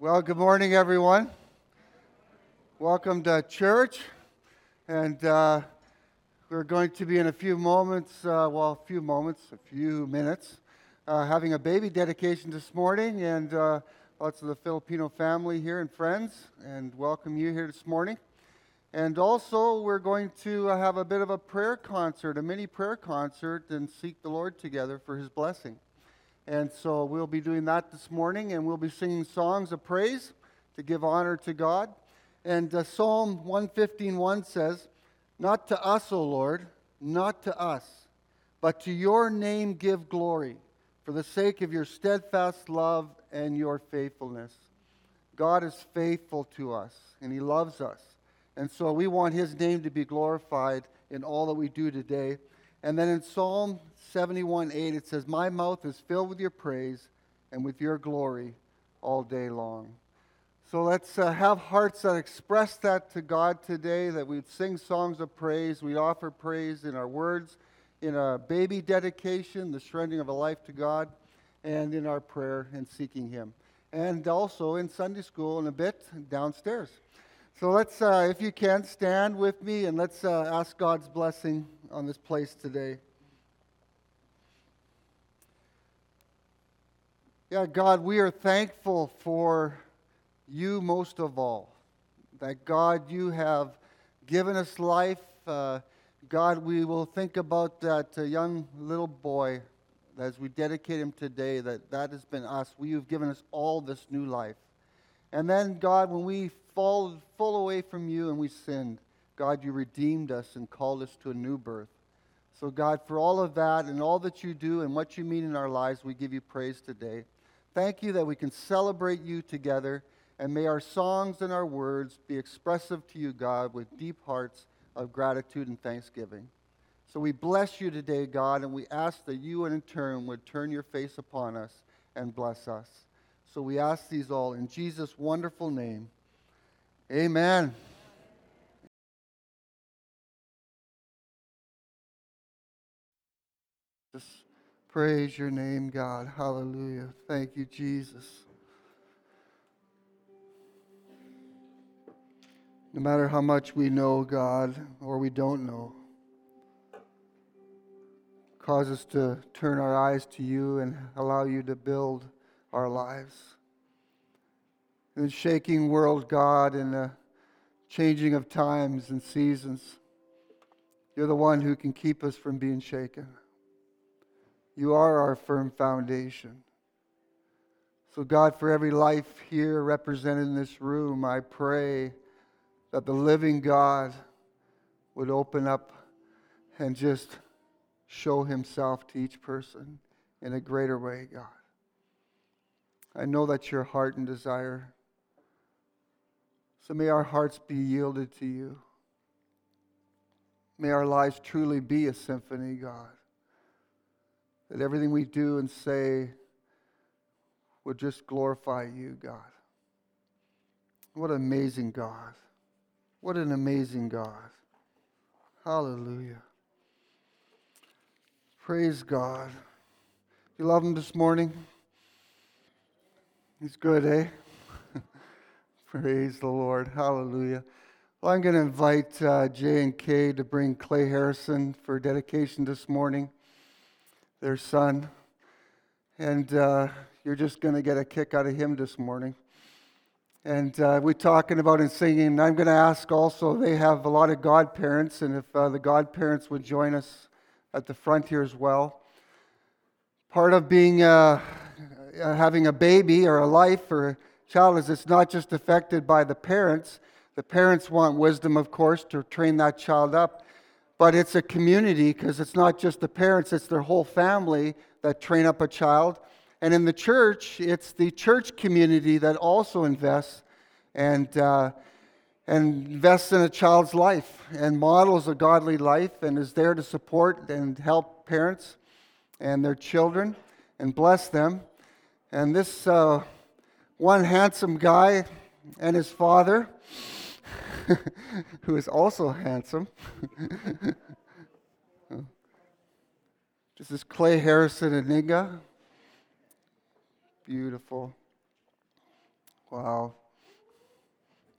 Well, good morning, everyone. Welcome to church. And uh, we're going to be in a few moments, uh, well, a few moments, a few minutes, uh, having a baby dedication this morning. And uh, lots of the Filipino family here and friends, and welcome you here this morning. And also, we're going to uh, have a bit of a prayer concert, a mini prayer concert, and seek the Lord together for his blessing. And so we'll be doing that this morning, and we'll be singing songs of praise to give honor to God. And uh, Psalm 115.1 says, Not to us, O Lord, not to us, but to your name give glory, for the sake of your steadfast love and your faithfulness. God is faithful to us, and he loves us. And so we want his name to be glorified in all that we do today. And then in Psalm 71 8, it says, My mouth is filled with your praise and with your glory all day long. So let's uh, have hearts that express that to God today, that we'd sing songs of praise, We'd offer praise in our words, in our baby dedication, the surrendering of a life to God, and in our prayer and seeking Him. And also in Sunday school in a bit downstairs. So let's, uh, if you can, stand with me and let's uh, ask God's blessing on this place today. Yeah, God, we are thankful for you most of all. That God, you have given us life. Uh, God, we will think about that uh, young little boy as we dedicate him today, that that has been us. We have given us all this new life. And then, God, when we fall full away from you and we sinned, God, you redeemed us and called us to a new birth. So, God, for all of that and all that you do and what you mean in our lives, we give you praise today. Thank you that we can celebrate you together, and may our songs and our words be expressive to you, God, with deep hearts of gratitude and thanksgiving. So we bless you today, God, and we ask that you, in turn, would turn your face upon us and bless us. So we ask these all in Jesus' wonderful name. Amen. Praise your name, God. Hallelujah. Thank you, Jesus. No matter how much we know, God, or we don't know, cause us to turn our eyes to you and allow you to build our lives. In the shaking world, God, in the changing of times and seasons, you're the one who can keep us from being shaken. You are our firm foundation. So, God, for every life here represented in this room, I pray that the living God would open up and just show himself to each person in a greater way, God. I know that's your heart and desire. So may our hearts be yielded to you. May our lives truly be a symphony, God that everything we do and say would just glorify you, God. What an amazing God. What an amazing God. Hallelujah. Praise God. You love him this morning? He's good, eh? Praise the Lord. Hallelujah. Well, I'm going to invite uh, Jay and Kay to bring Clay Harrison for dedication this morning their son. And uh, you're just going to get a kick out of him this morning. And uh, we're talking about and singing. I'm going to ask also, they have a lot of godparents, and if uh, the godparents would join us at the front here as well. Part of being, uh, uh, having a baby or a life or a child is it's not just affected by the parents. The parents want wisdom, of course, to train that child up but it's a community because it's not just the parents, it's their whole family that train up a child. And in the church, it's the church community that also invests and, uh, and invests in a child's life and models a godly life and is there to support and help parents and their children and bless them. And this uh, one handsome guy and his father who is also handsome. this is Clay Harrison and Niga. Beautiful. Wow.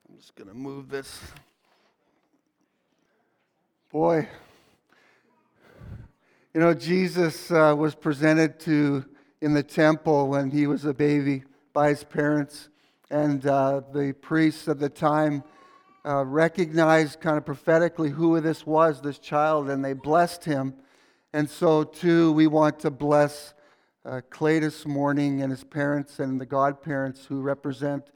I'm just going to move this. Boy, you know, Jesus uh, was presented to in the temple when he was a baby by his parents, and uh, the priests of the time uh, recognized kind of prophetically who this was, this child, and they blessed him. And so, too, we want to bless uh, Clay this morning and his parents and the godparents who represent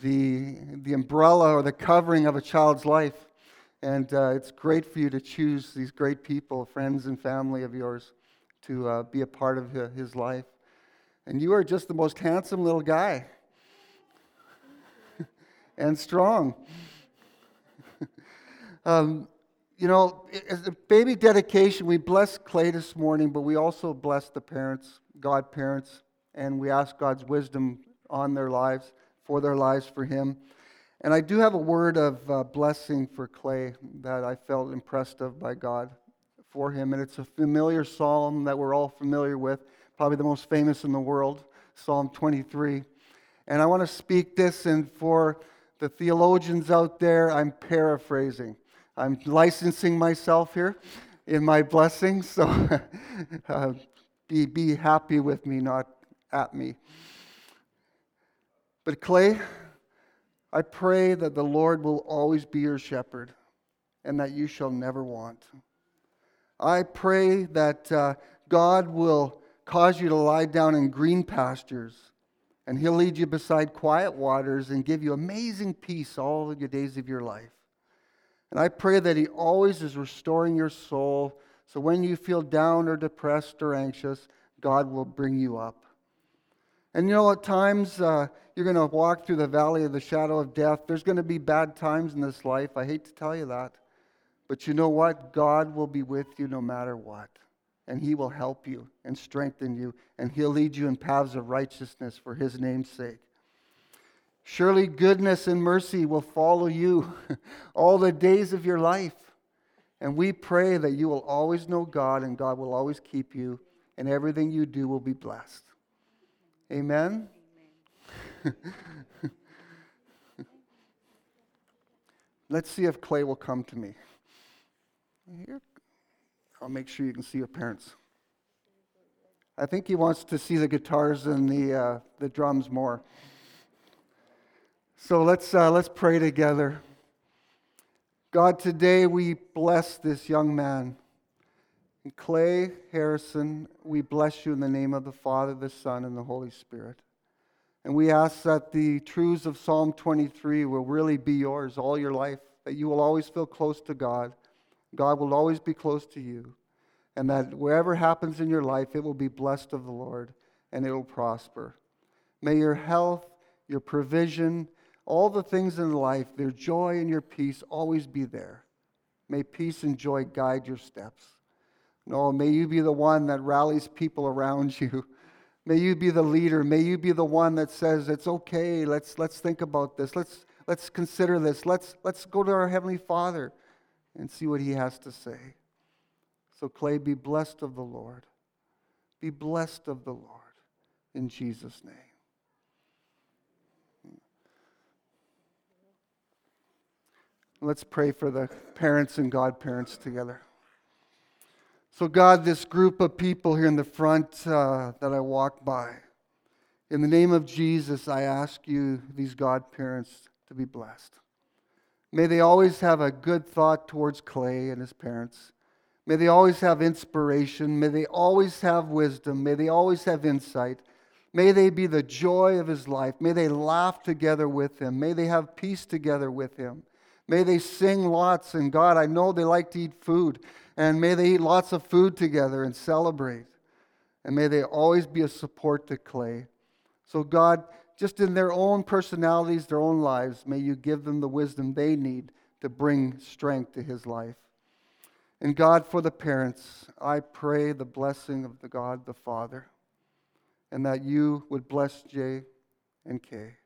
the, the umbrella or the covering of a child's life. And uh, it's great for you to choose these great people, friends and family of yours, to uh, be a part of his life. And you are just the most handsome little guy and strong. Um, you know, as a baby dedication, we bless Clay this morning, but we also bless the parents, godparents, and we ask God's wisdom on their lives, for their lives, for him. And I do have a word of uh, blessing for Clay that I felt impressed of by God for him. And it's a familiar psalm that we're all familiar with, probably the most famous in the world, Psalm 23. And I want to speak this, and for the theologians out there, I'm paraphrasing. I'm licensing myself here in my blessing, so uh, be, be happy with me, not at me. But Clay, I pray that the Lord will always be your shepherd and that you shall never want. I pray that uh, God will cause you to lie down in green pastures and He'll lead you beside quiet waters and give you amazing peace all the days of your life. And I pray that He always is restoring your soul so when you feel down or depressed or anxious, God will bring you up. And you know, at times uh, you're going to walk through the valley of the shadow of death. There's going to be bad times in this life. I hate to tell you that. But you know what? God will be with you no matter what. And He will help you and strengthen you. And He'll lead you in paths of righteousness for His name's sake. Surely goodness and mercy will follow you all the days of your life. And we pray that you will always know God and God will always keep you, and everything you do will be blessed. Amen. Let's see if Clay will come to me. Here, I'll make sure you can see your parents. I think he wants to see the guitars and the, uh, the drums more. So let's, uh, let's pray together. God, today we bless this young man. Clay Harrison, we bless you in the name of the Father, the Son, and the Holy Spirit. And we ask that the truths of Psalm 23 will really be yours all your life, that you will always feel close to God. God will always be close to you. And that wherever happens in your life, it will be blessed of the Lord and it will prosper. May your health, your provision, all the things in life, their joy and your peace always be there. May peace and joy guide your steps. No, may you be the one that rallies people around you May you be the leader. May you be the one that says, it's okay, let's, let's think about this. Let's, let's consider this. Let's, let's go to our Heavenly Father and see what He has to say. So, Clay, be blessed of the Lord. Be blessed of the Lord in Jesus' name. Let's pray for the parents and godparents together. So, God, this group of people here in the front uh, that I walk by, in the name of Jesus, I ask you, these godparents, to be blessed. May they always have a good thought towards Clay and his parents. May they always have inspiration. May they always have wisdom. May they always have insight. May they be the joy of his life. May they laugh together with him. May they have peace together with him. May they sing lots. And God, I know they like to eat food. And may they eat lots of food together and celebrate. And may they always be a support to Clay. So, God, just in their own personalities, their own lives, may you give them the wisdom they need to bring strength to his life. And God, for the parents, I pray the blessing of the God the Father, and that you would bless Jay and Kay.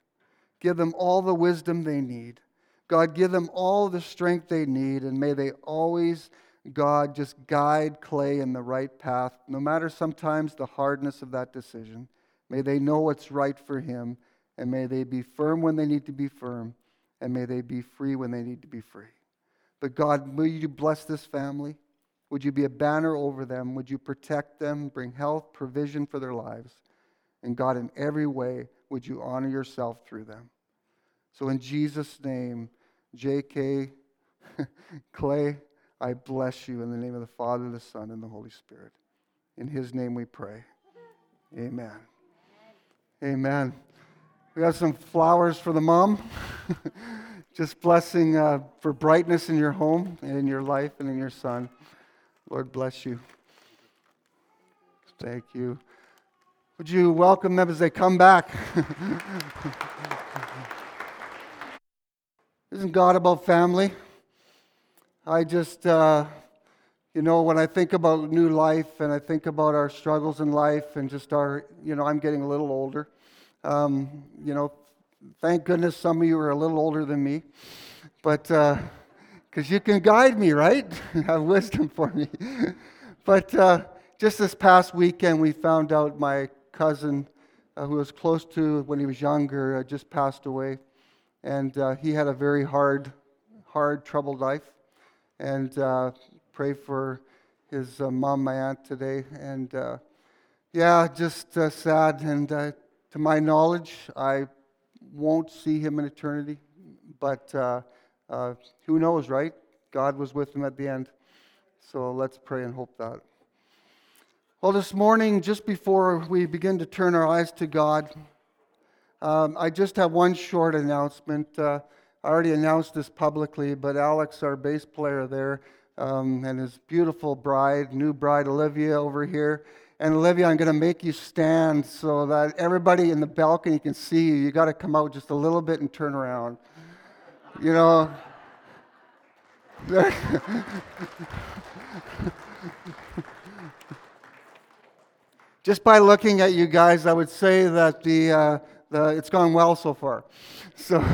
Give them all the wisdom they need. God, give them all the strength they need, and may they always God, just guide Clay in the right path, no matter sometimes the hardness of that decision. May they know what's right for him, and may they be firm when they need to be firm, and may they be free when they need to be free. But God, will you bless this family? Would you be a banner over them? Would you protect them, bring health, provision for their lives? And God, in every way, would you honor yourself through them? So, in Jesus' name, J.K. Clay, I bless you in the name of the Father, the Son, and the Holy Spirit. In his name we pray. Amen. Amen. We have some flowers for the mom. Just blessing uh, for brightness in your home and in your life and in your son. Lord bless you. Thank you. Would you welcome them as they come back? Isn't God about family? I just, uh, you know, when I think about new life and I think about our struggles in life and just our, you know, I'm getting a little older. Um, you know, thank goodness some of you are a little older than me, but because uh, you can guide me, right? Have wisdom for me. but uh, just this past weekend, we found out my cousin, uh, who was close to when he was younger, uh, just passed away, and uh, he had a very hard, hard, troubled life. And uh, pray for his mom, my aunt, today. And yeah, just sad and to my knowledge, I won't see him in eternity, but uh, uh, who knows, right? God was with him at the end. So let's pray and hope that. Well, this morning, just before we begin to turn our eyes to God, um, I just have one short announcement. Uh, I already announced this publicly, but Alex, our bass player there, um, and his beautiful bride, new bride Olivia over here, and Olivia, I'm going to make you stand so that everybody in the balcony can see you. You got to come out just a little bit and turn around. You know. just by looking at you guys, I would say that the, uh, the it's gone well so far. So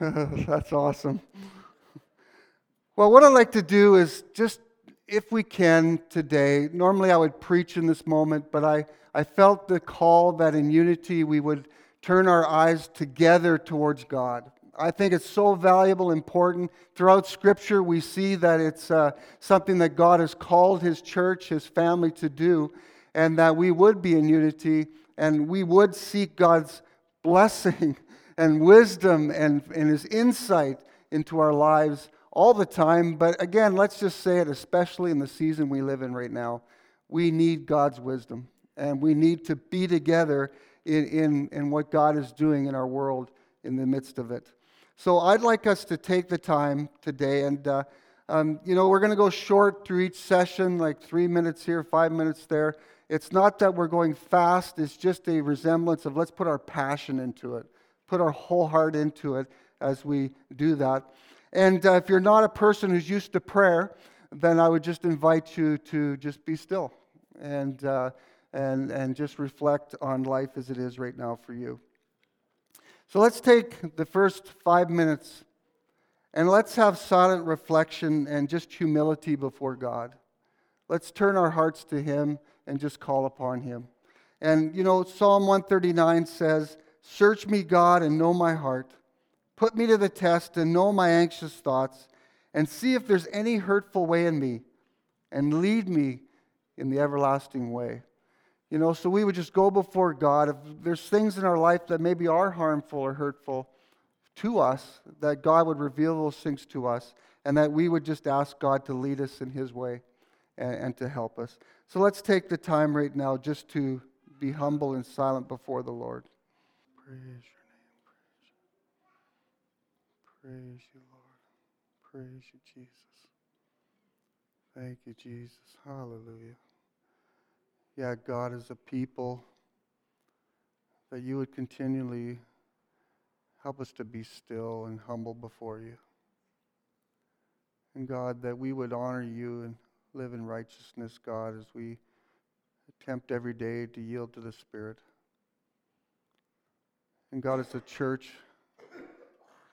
that's awesome. Well, what I'd like to do is just if we can today, normally I would preach in this moment, but I, I felt the call that in unity we would turn our eyes together towards God. I think it's so valuable, important. Throughout Scripture, we see that it's uh, something that God has called His church, His family to do, and that we would be in unity and we would seek God's blessing and wisdom and, and His insight into our lives all the time, but again, let's just say it, especially in the season we live in right now. We need God's wisdom, and we need to be together in, in, in what God is doing in our world in the midst of it. So I'd like us to take the time today, and uh, um, you know, we're going to go short through each session, like three minutes here, five minutes there. It's not that we're going fast, it's just a resemblance of let's put our passion into it, put our whole heart into it as we do that. And uh, if you're not a person who's used to prayer, then I would just invite you to just be still and, uh, and, and just reflect on life as it is right now for you. So let's take the first five minutes and let's have silent reflection and just humility before God. Let's turn our hearts to Him and just call upon Him. And you know, Psalm 139 says, Search me, God, and know my heart. Put me to the test and know my anxious thoughts, and see if there's any hurtful way in me, and lead me in the everlasting way. You know, so we would just go before God. If there's things in our life that maybe are harmful or hurtful to us, that God would reveal those things to us, and that we would just ask God to lead us in His way and, and to help us. So let's take the time right now just to be humble and silent before the Lord. Praise your name. Praise you, Lord. Praise you, Jesus. Thank you, Jesus. Hallelujah. Yeah, God, as a people, that you would continually help us to be still and humble before you. And God, that we would honor you and live in righteousness, God, as we attempt every day to yield to the Spirit. And God, as a church,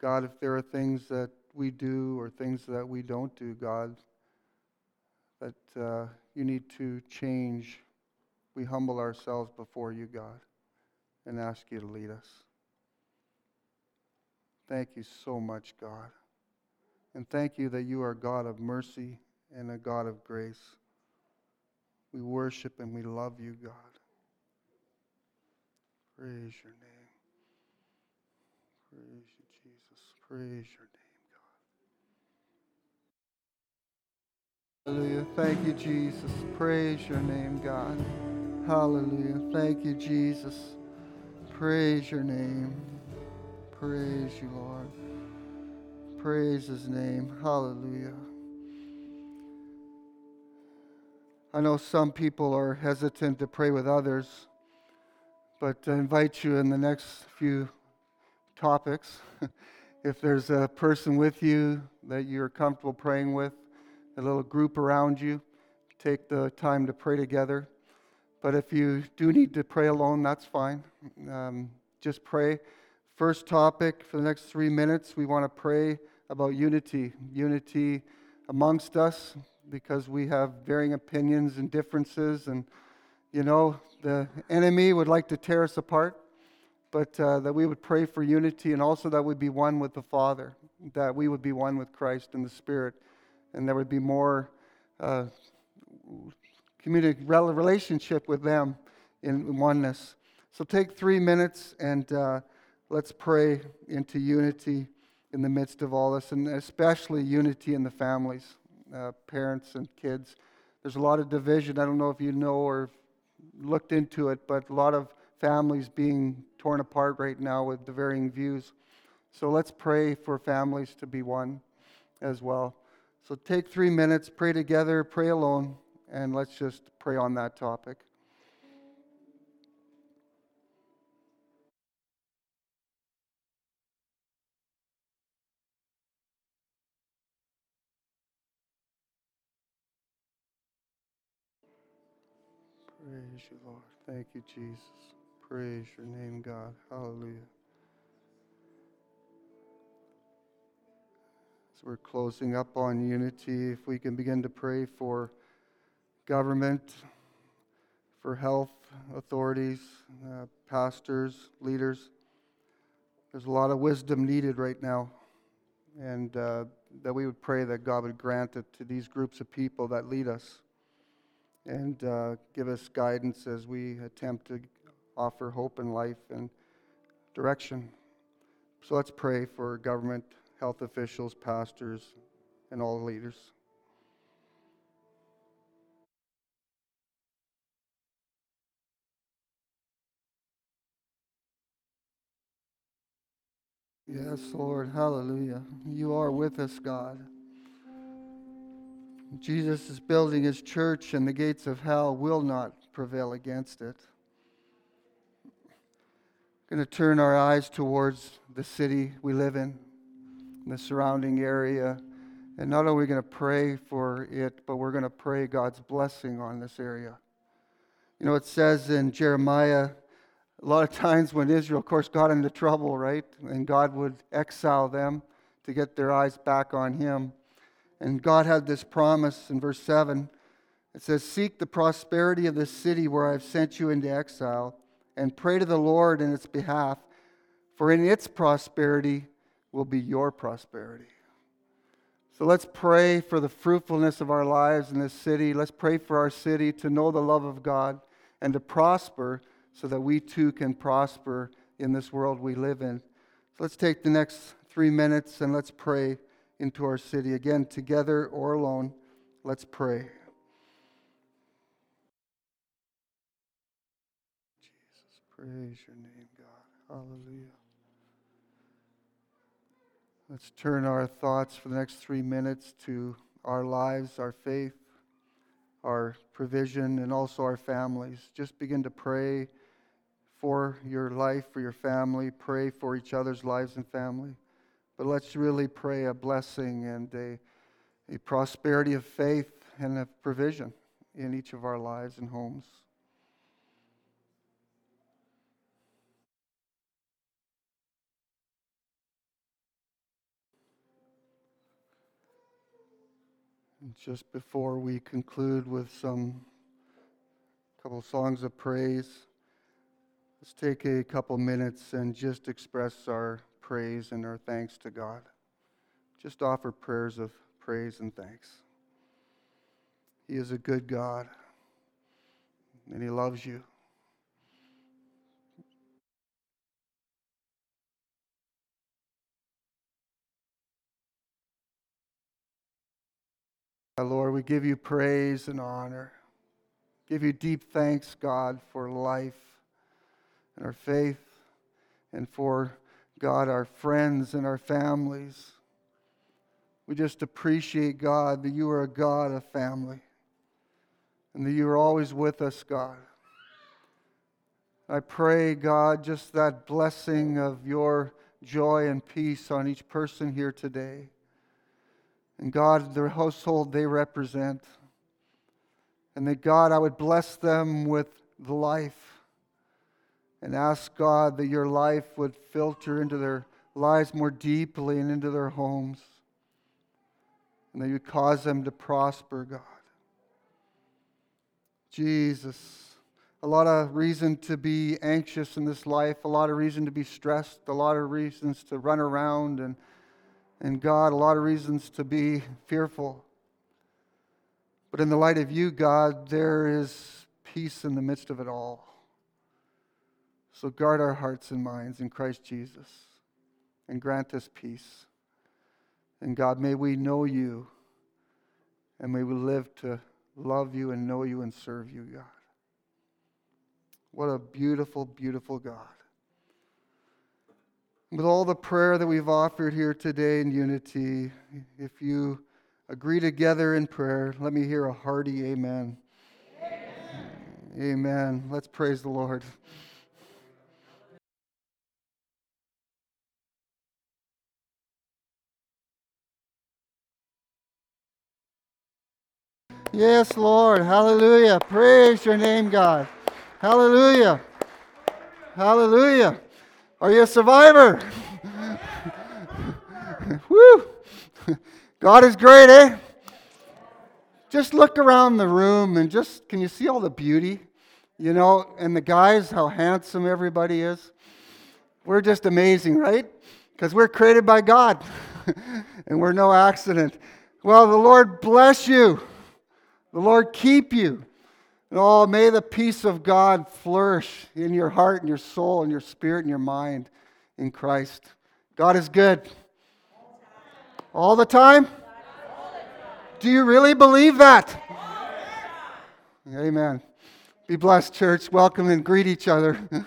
God, if there are things that we do or things that we don't do, God, that uh, you need to change, we humble ourselves before you, God. and ask you to lead us. Thank you so much, God. And thank you that you are God of mercy and a God of grace. We worship and we love you, God. Praise your name. Praise you, Jesus. Praise your name, God. Hallelujah. Thank you, Jesus. Praise your name, God. Hallelujah. Thank you, Jesus. Praise your name. Praise you, Lord. Praise his name. Hallelujah. I know some people are hesitant to pray with others, but I invite you in the next few topics. if there's a person with you that you're comfortable praying with, a little group around you, take the time to pray together. But if you do need to pray alone, that's fine. Um, just pray. First topic for the next three minutes, we want to pray about unity. Unity amongst us because we have varying opinions and differences. And, you know, the enemy would like to tear us apart, but uh, that we would pray for unity and also that we'd be one with the Father, that we would be one with Christ and the Spirit, and there would be more uh, community relationship with them in oneness. So take three minutes and uh, let's pray into unity in the midst of all this, and especially unity in the families, uh, parents and kids. There's a lot of division. I don't know if you know or looked into it, but a lot of families being torn apart right now with the varying views. So let's pray for families to be one as well. So take three minutes, pray together, pray alone, and let's just pray on that topic. Praise you, Lord. Thank you, Jesus. Praise your name, God. Hallelujah. As we're closing up on unity, if we can begin to pray for government, for health authorities, uh, pastors, leaders. There's a lot of wisdom needed right now, and uh, that we would pray that God would grant it to these groups of people that lead us and uh, give us guidance as we attempt to offer hope and life and direction. So let's pray for government, health officials, pastors, and all leaders. Yes, Lord. Hallelujah. You are with us, God. Jesus is building his church, and the gates of hell will not prevail against it. We're going to turn our eyes towards the city we live in, the surrounding area. And not only are we going to pray for it, but we're going to pray God's blessing on this area. You know, it says in Jeremiah, a lot of times when Israel, of course, got into trouble, right? And God would exile them to get their eyes back on Him. And God had this promise in verse 7. It says, Seek the prosperity of the city where I've sent you into exile, and pray to the Lord in its behalf, for in its prosperity will be your prosperity. So let's pray for the fruitfulness of our lives in this city. Let's pray for our city to know the love of God and to prosper so that we too can prosper in this world we live in. So let's take the next three minutes and let's pray into our city. Again, together or alone, let's pray. Jesus, praise your name, God. Hallelujah. Let's turn our thoughts for the next three minutes to our lives, our faith, our provision, and also our families. Just begin to pray for your life, for your family. Pray for each other's lives and family. But let's really pray a blessing and a, a prosperity of faith and of provision in each of our lives and homes. Just before we conclude with some couple songs of praise, Let's take a couple minutes and just express our praise and our thanks to God. Just offer prayers of praise and thanks. He is a good God, and He loves you. Lord, we give you praise and honor. Give you deep thanks, God, for life and our faith and for, God, our friends and our families. We just appreciate, God, that you are a God of family and that you are always with us, God. I pray, God, just that blessing of your joy and peace on each person here today. And God, the household they represent. And that, God, I would bless them with the life and ask, God, that your life would filter into their lives more deeply and into their homes. And that you cause them to prosper, God. Jesus, a lot of reason to be anxious in this life, a lot of reason to be stressed, a lot of reasons to run around and and God, a lot of reasons to be fearful. But in the light of you, God, there is peace in the midst of it all. So guard our hearts and minds in Christ Jesus and grant us peace. And God, may we know you and may we live to love you and know you and serve you, God. What a beautiful, beautiful God with all the prayer that we've offered here today in unity, if you agree together in prayer, let me hear a hearty amen. Amen. amen. Let's praise the Lord. Yes, Lord. Hallelujah. Praise your name, God. Hallelujah. Hallelujah. Are you a survivor? Woo! God is great, eh? Just look around the room and just, can you see all the beauty? You know, and the guys, how handsome everybody is. We're just amazing, right? Because we're created by God and we're no accident. Well, the Lord bless you. The Lord keep you. And oh, may the peace of God flourish in your heart and your soul and your spirit and your mind in Christ. God is good. All the time? Do you really believe that? Amen. Be blessed, church. Welcome and greet each other.